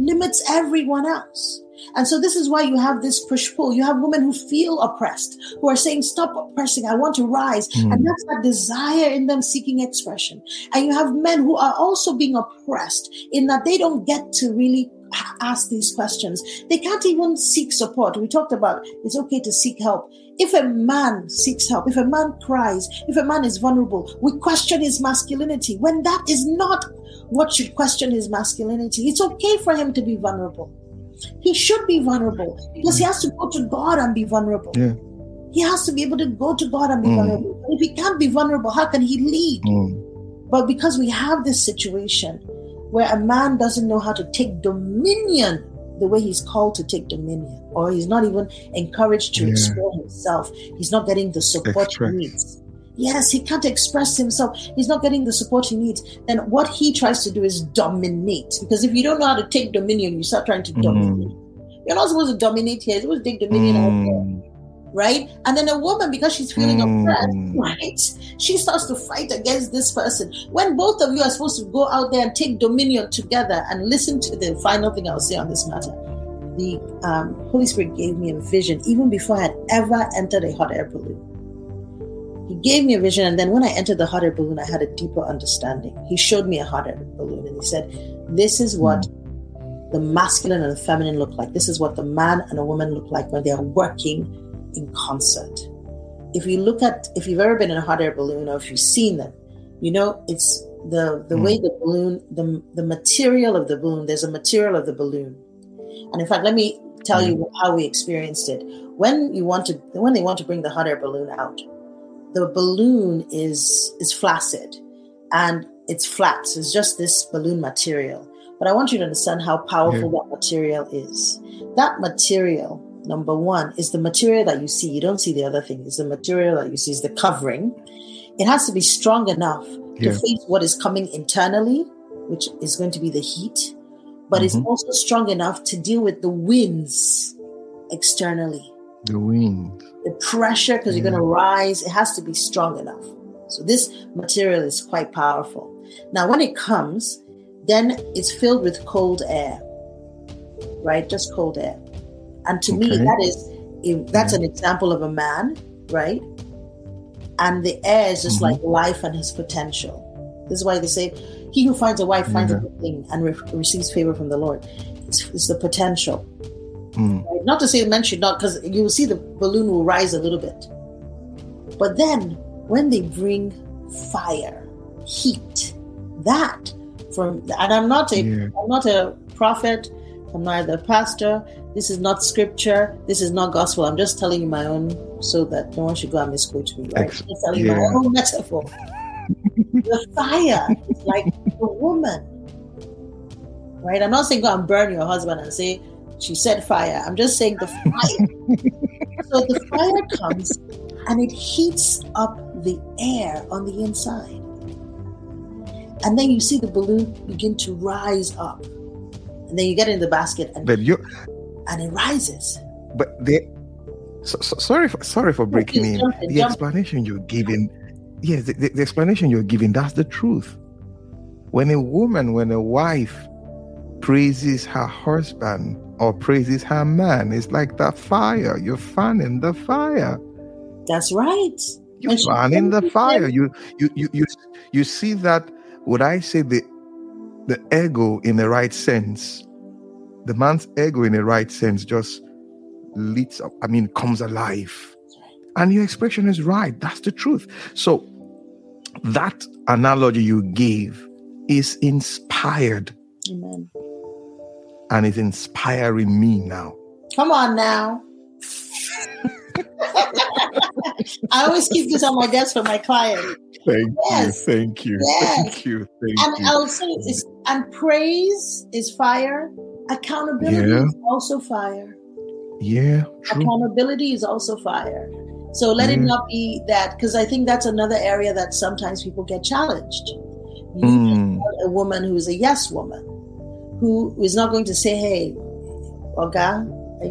limits everyone else. And so this is why you have this push pull. You have women who feel oppressed, who are saying, Stop oppressing, I want to rise. Mm. And that's that desire in them seeking expression. And you have men who are also being oppressed in that they don't get to really ask these questions. They can't even seek support. We talked about it's okay to seek help. If a man seeks help, if a man cries, if a man is vulnerable, we question his masculinity. When that is not what should question his masculinity, it's okay for him to be vulnerable. He should be vulnerable because he has to go to God and be vulnerable. Yeah. He has to be able to go to God and be mm. vulnerable. If he can't be vulnerable, how can he lead? Mm. But because we have this situation where a man doesn't know how to take dominion the way he's called to take dominion, or he's not even encouraged to yeah. explore himself, he's not getting the support Express. he needs. Yes, he can't express himself. He's not getting the support he needs. Then what he tries to do is dominate. Because if you don't know how to take dominion, you start trying to mm. dominate. You're not supposed to dominate here. You're supposed to take dominion mm. out there right? And then a woman, because she's feeling mm. oppressed, right? She starts to fight against this person. When both of you are supposed to go out there and take dominion together and listen to the final thing I'll say on this matter. The um, Holy Spirit gave me a vision even before I had ever entered a hot air balloon. He gave me a vision, and then when I entered the hot air balloon, I had a deeper understanding. He showed me a hot air balloon, and he said, This is what mm. the masculine and the feminine look like. This is what the man and a woman look like when they are working in concert. If you look at, if you've ever been in a hot air balloon or if you've seen them, you know, it's the, the mm. way the balloon, the, the material of the balloon, there's a material of the balloon. And in fact, let me tell mm. you how we experienced it. When you want to, when they want to bring the hot air balloon out, the balloon is, is flaccid and it's flat. So it's just this balloon material. But I want you to understand how powerful yeah. that material is. That material Number one is the material that you see. You don't see the other thing. It's the material that you see, is the covering. It has to be strong enough yeah. to face what is coming internally, which is going to be the heat, but mm-hmm. it's also strong enough to deal with the winds externally. The wind. The pressure, because yeah. you're going to rise, it has to be strong enough. So this material is quite powerful. Now, when it comes, then it's filled with cold air, right? Just cold air. And to okay. me, that is that's an example of a man, right? And the air is just mm-hmm. like life and his potential. This is why they say, "He who finds a wife finds a good thing and re- receives favor from the Lord." It's, it's the potential. Mm. Not to say men should not, because you will see the balloon will rise a little bit. But then, when they bring fire, heat, that from and I'm not a am not a prophet. I'm neither a pastor. This is not scripture. This is not gospel. I'm just telling you my own so that no one should go and misquote me. Right? I'm telling yeah. you my own metaphor. the fire is like the woman. Right? I'm not saying go and burn your husband and say, she said fire. I'm just saying the fire. so the fire comes and it heats up the air on the inside. And then you see the balloon begin to rise up. And then you get in the basket and but you and it rises. But the so, so, sorry for sorry for breaking in. The explanation you're giving, yes, the, the, the explanation you're giving, that's the truth. When a woman, when a wife praises her husband or praises her man, it's like that fire. You're fanning the fire. That's right. You're fanning the fire. You you you you you see that would I say the the ego in the right sense the man's ego in the right sense just leads up, I mean, comes alive. And your expression is right. That's the truth. So that analogy you gave is inspired. Amen. And it's inspiring me now. Come on now. I always keep this on my desk for my client. Thank yes. you, thank you, yes. thank you, thank and you. I'll say this, and praise is fire, Accountability yeah. is also fire. Yeah. True. Accountability is also fire. So let it not be that, because I think that's another area that sometimes people get challenged. You mm. a woman who is a yes woman, who is not going to say, hey, Oga,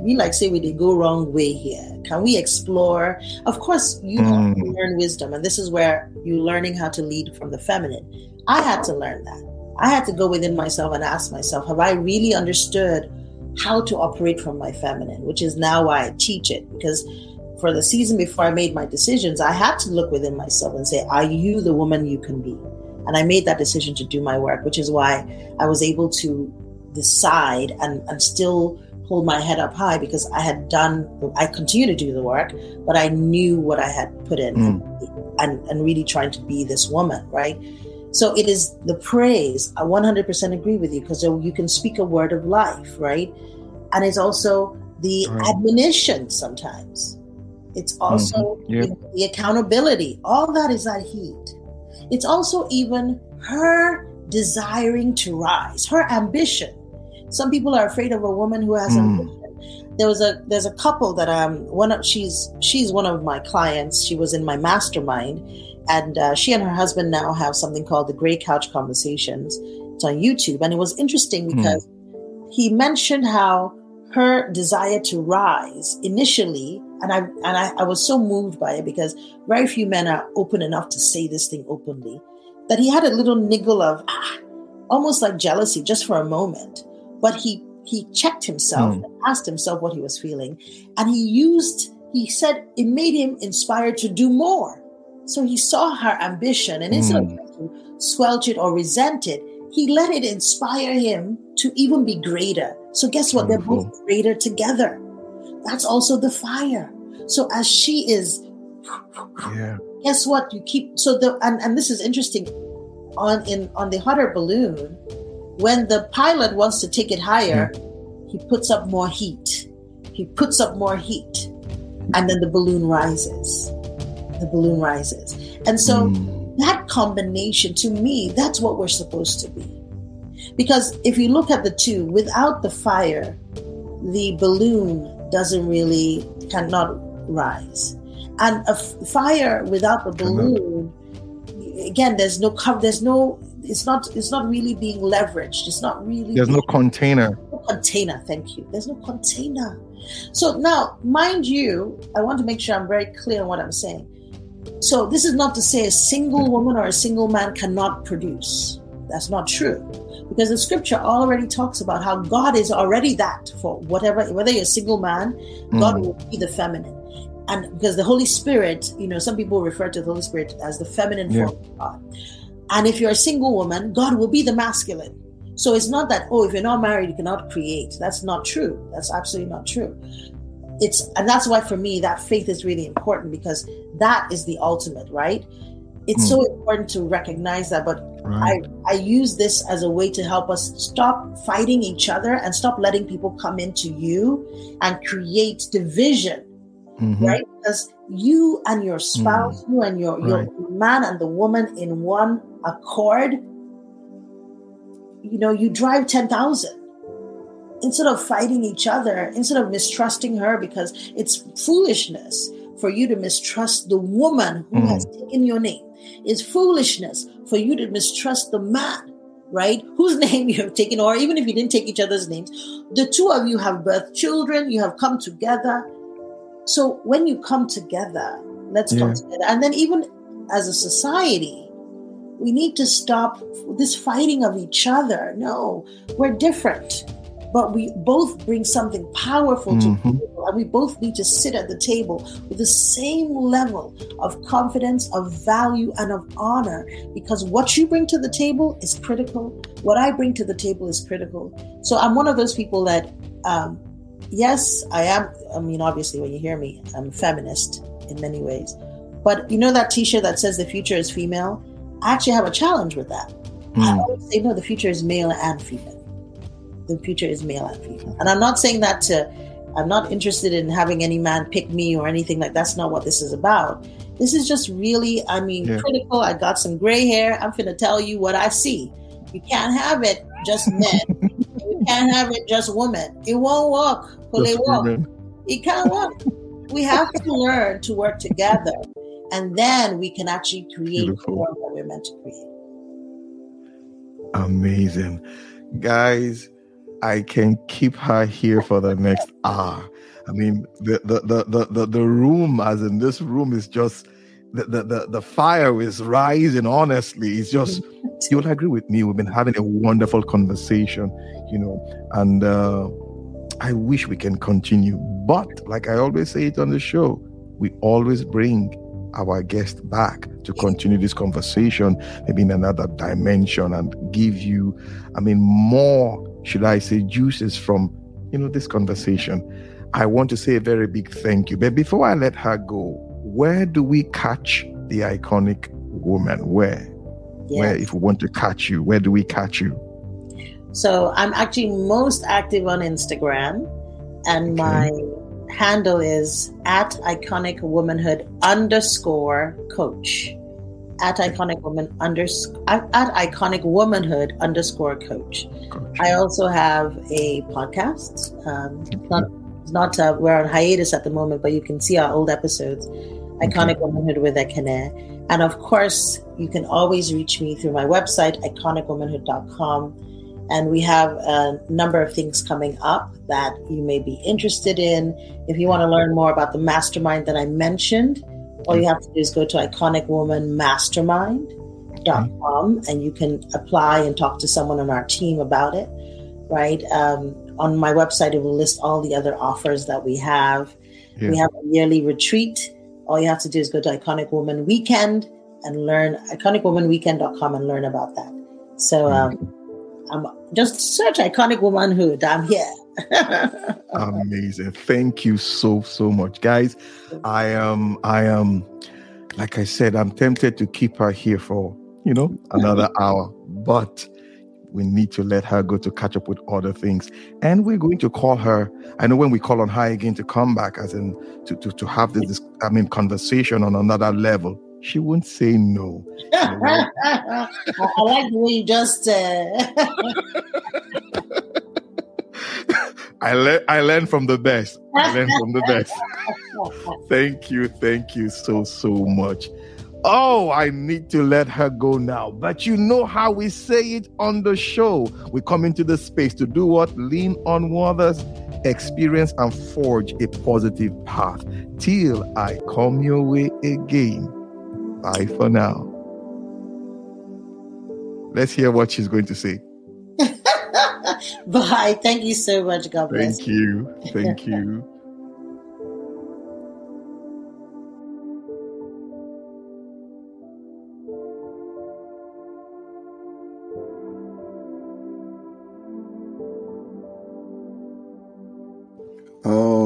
we like say we did go wrong way here. Can we explore? Of course, you mm. learn wisdom, and this is where you're learning how to lead from the feminine. I had to learn that. I had to go within myself and ask myself, have I really understood how to operate from my feminine? Which is now why I teach it. Because for the season before I made my decisions, I had to look within myself and say, are you the woman you can be? And I made that decision to do my work, which is why I was able to decide and, and still hold my head up high because I had done, I continue to do the work, but I knew what I had put in mm. and, and really trying to be this woman, right? So it is the praise. I 100% agree with you because you can speak a word of life, right? And it's also the right. admonition sometimes. It's also mm-hmm. yeah. the accountability. All that is that heat. It's also even her desiring to rise, her ambition. Some people are afraid of a woman who has mm. ambition. There was a there's a couple that um one of she's she's one of my clients. She was in my mastermind, and uh, she and her husband now have something called the Gray Couch Conversations. It's on YouTube, and it was interesting hmm. because mm. he mentioned how her desire to rise initially and I and I, I was so moved by it because very few men are open enough to say this thing openly that he had a little niggle of ah, almost like jealousy just for a moment but he he checked himself mm. and asked himself what he was feeling and he used he said it made him inspired to do more so he saw her ambition and instead mm. of to squelch it or resent it he let it inspire him to even be greater so guess what they're both greater together that's also the fire. So as she is, yeah. guess what? You keep so the and, and this is interesting on in on the hot air balloon when the pilot wants to take it higher, he puts up more heat. He puts up more heat, and then the balloon rises. The balloon rises, and so mm. that combination, to me, that's what we're supposed to be. Because if you look at the two, without the fire, the balloon doesn't really cannot rise and a f- fire without the balloon again there's no cover there's no it's not it's not really being leveraged it's not really there's no container no container thank you there's no container so now mind you i want to make sure i'm very clear on what i'm saying so this is not to say a single woman or a single man cannot produce that's not true because the scripture already talks about how God is already that for whatever, whether you're a single man, God mm. will be the feminine. And because the Holy Spirit, you know, some people refer to the Holy Spirit as the feminine yeah. form of God. And if you're a single woman, God will be the masculine. So it's not that, oh, if you're not married, you cannot create. That's not true. That's absolutely not true. It's, and that's why for me, that faith is really important because that is the ultimate, right? It's mm. so important to recognize that, but Right. I, I use this as a way to help us stop fighting each other and stop letting people come into you and create division. Mm-hmm. Right? Because you and your spouse, mm. you and your, your right. man and the woman in one accord, you know, you drive 10,000 instead of fighting each other, instead of mistrusting her because it's foolishness for you to mistrust the woman who mm. has taken your name. It's foolishness for you to mistrust the man, right? Whose name you have taken, or even if you didn't take each other's names, the two of you have birthed children, you have come together. So when you come together, let's yeah. come together. And then even as a society, we need to stop this fighting of each other. No, we're different but we both bring something powerful to mm-hmm. people and we both need to sit at the table with the same level of confidence of value and of honor because what you bring to the table is critical what i bring to the table is critical so i'm one of those people that um, yes i am i mean obviously when you hear me i'm a feminist in many ways but you know that t-shirt that says the future is female i actually have a challenge with that mm. i always say no the future is male and female the future is male and female. And I'm not saying that to, I'm not interested in having any man pick me or anything like that's not what this is about. This is just really, I mean, yeah. critical. I got some gray hair. I'm going to tell you what I see. You can't have it just men. you can't have it just women. It won't work. Will it work? It can't work. we have to learn to work together, and then we can actually create Beautiful. the world that we're meant to create. Amazing, guys. I can keep her here for the next hour. I mean, the the the the the, the room, as in this room, is just the, the the the fire is rising. Honestly, it's just you will agree with me. We've been having a wonderful conversation, you know, and uh, I wish we can continue. But like I always say it on the show, we always bring our guest back to continue this conversation, maybe in another dimension, and give you, I mean, more should I say, juices from, you know, this conversation, I want to say a very big thank you. But before I let her go, where do we catch the iconic woman? Where? Yes. Where, if we want to catch you, where do we catch you? So I'm actually most active on Instagram, and okay. my handle is at iconic womanhood underscore coach. At iconic woman underscore at, at iconic womanhood underscore coach. coach. I also have a podcast. Um, not not uh, we're on hiatus at the moment, but you can see our old episodes. Iconic. Womanhood with Ekene. And of course, you can always reach me through my website, iconicwomanhood.com. And we have a number of things coming up that you may be interested in. If you want to learn more about the mastermind that I mentioned, all you have to do is go to iconicwomanmastermind.com and you can apply and talk to someone on our team about it, right? Um, on my website, it will list all the other offers that we have. Yeah. We have a yearly retreat. All you have to do is go to Iconic Woman Weekend and learn iconicwomanweekend.com and learn about that. So um, I'm just search Iconic Womanhood. I'm here. Amazing. Thank you so so much, guys. I am I am like I said, I'm tempted to keep her here for you know another hour, but we need to let her go to catch up with other things. And we're going to call her. I know when we call on her again to come back, as in to, to, to have this, I mean, conversation on another level, she won't say no. I like the way you just. Uh... I learn. I learn from the best. I learn from the best. thank you, thank you so so much. Oh, I need to let her go now. But you know how we say it on the show. We come into the space to do what? Lean on others, experience, and forge a positive path till I come your way again. Bye for now. Let's hear what she's going to say. Bye. Thank you so much. God bless. Thank you. Thank you.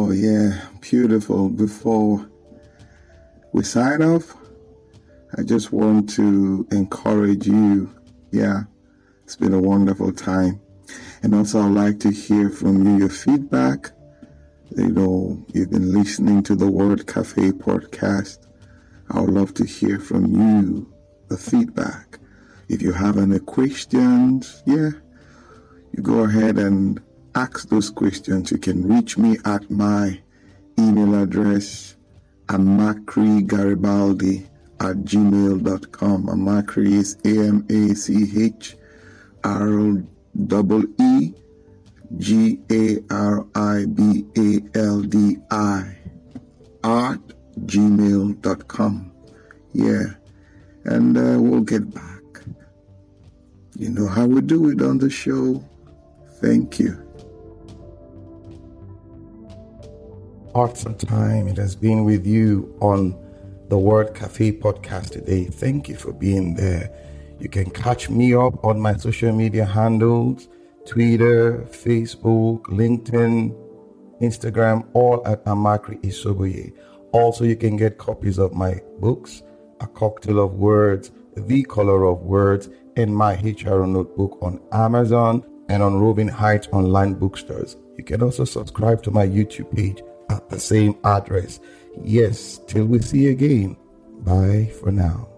Oh, yeah, beautiful. Before we sign off, I just want to encourage you. Yeah, it's been a wonderful time. And also, I'd like to hear from you your feedback. You know, you've been listening to the Word Cafe podcast. I would love to hear from you the feedback. If you have any questions, yeah, you go ahead and ask those questions, you can reach me at my email address, amacrigaribaldi at gmail.com. Amacri is A-M-A-C-H-R-E G-A-R-I-B-A-L-D-I at gmail.com. Yeah, and uh, we'll get back. You know how we do it on the show. Thank you. Hearts and time it has been with you on the Word Cafe podcast today. Thank you for being there. You can catch me up on my social media handles Twitter, Facebook, LinkedIn, Instagram, all at Amakri Isoboye. Also, you can get copies of my books, A Cocktail of Words, The Color of Words, and my HR notebook on Amazon and on Roving Heights online bookstores. You can also subscribe to my YouTube page at the same address. Yes, till we see again. Bye for now.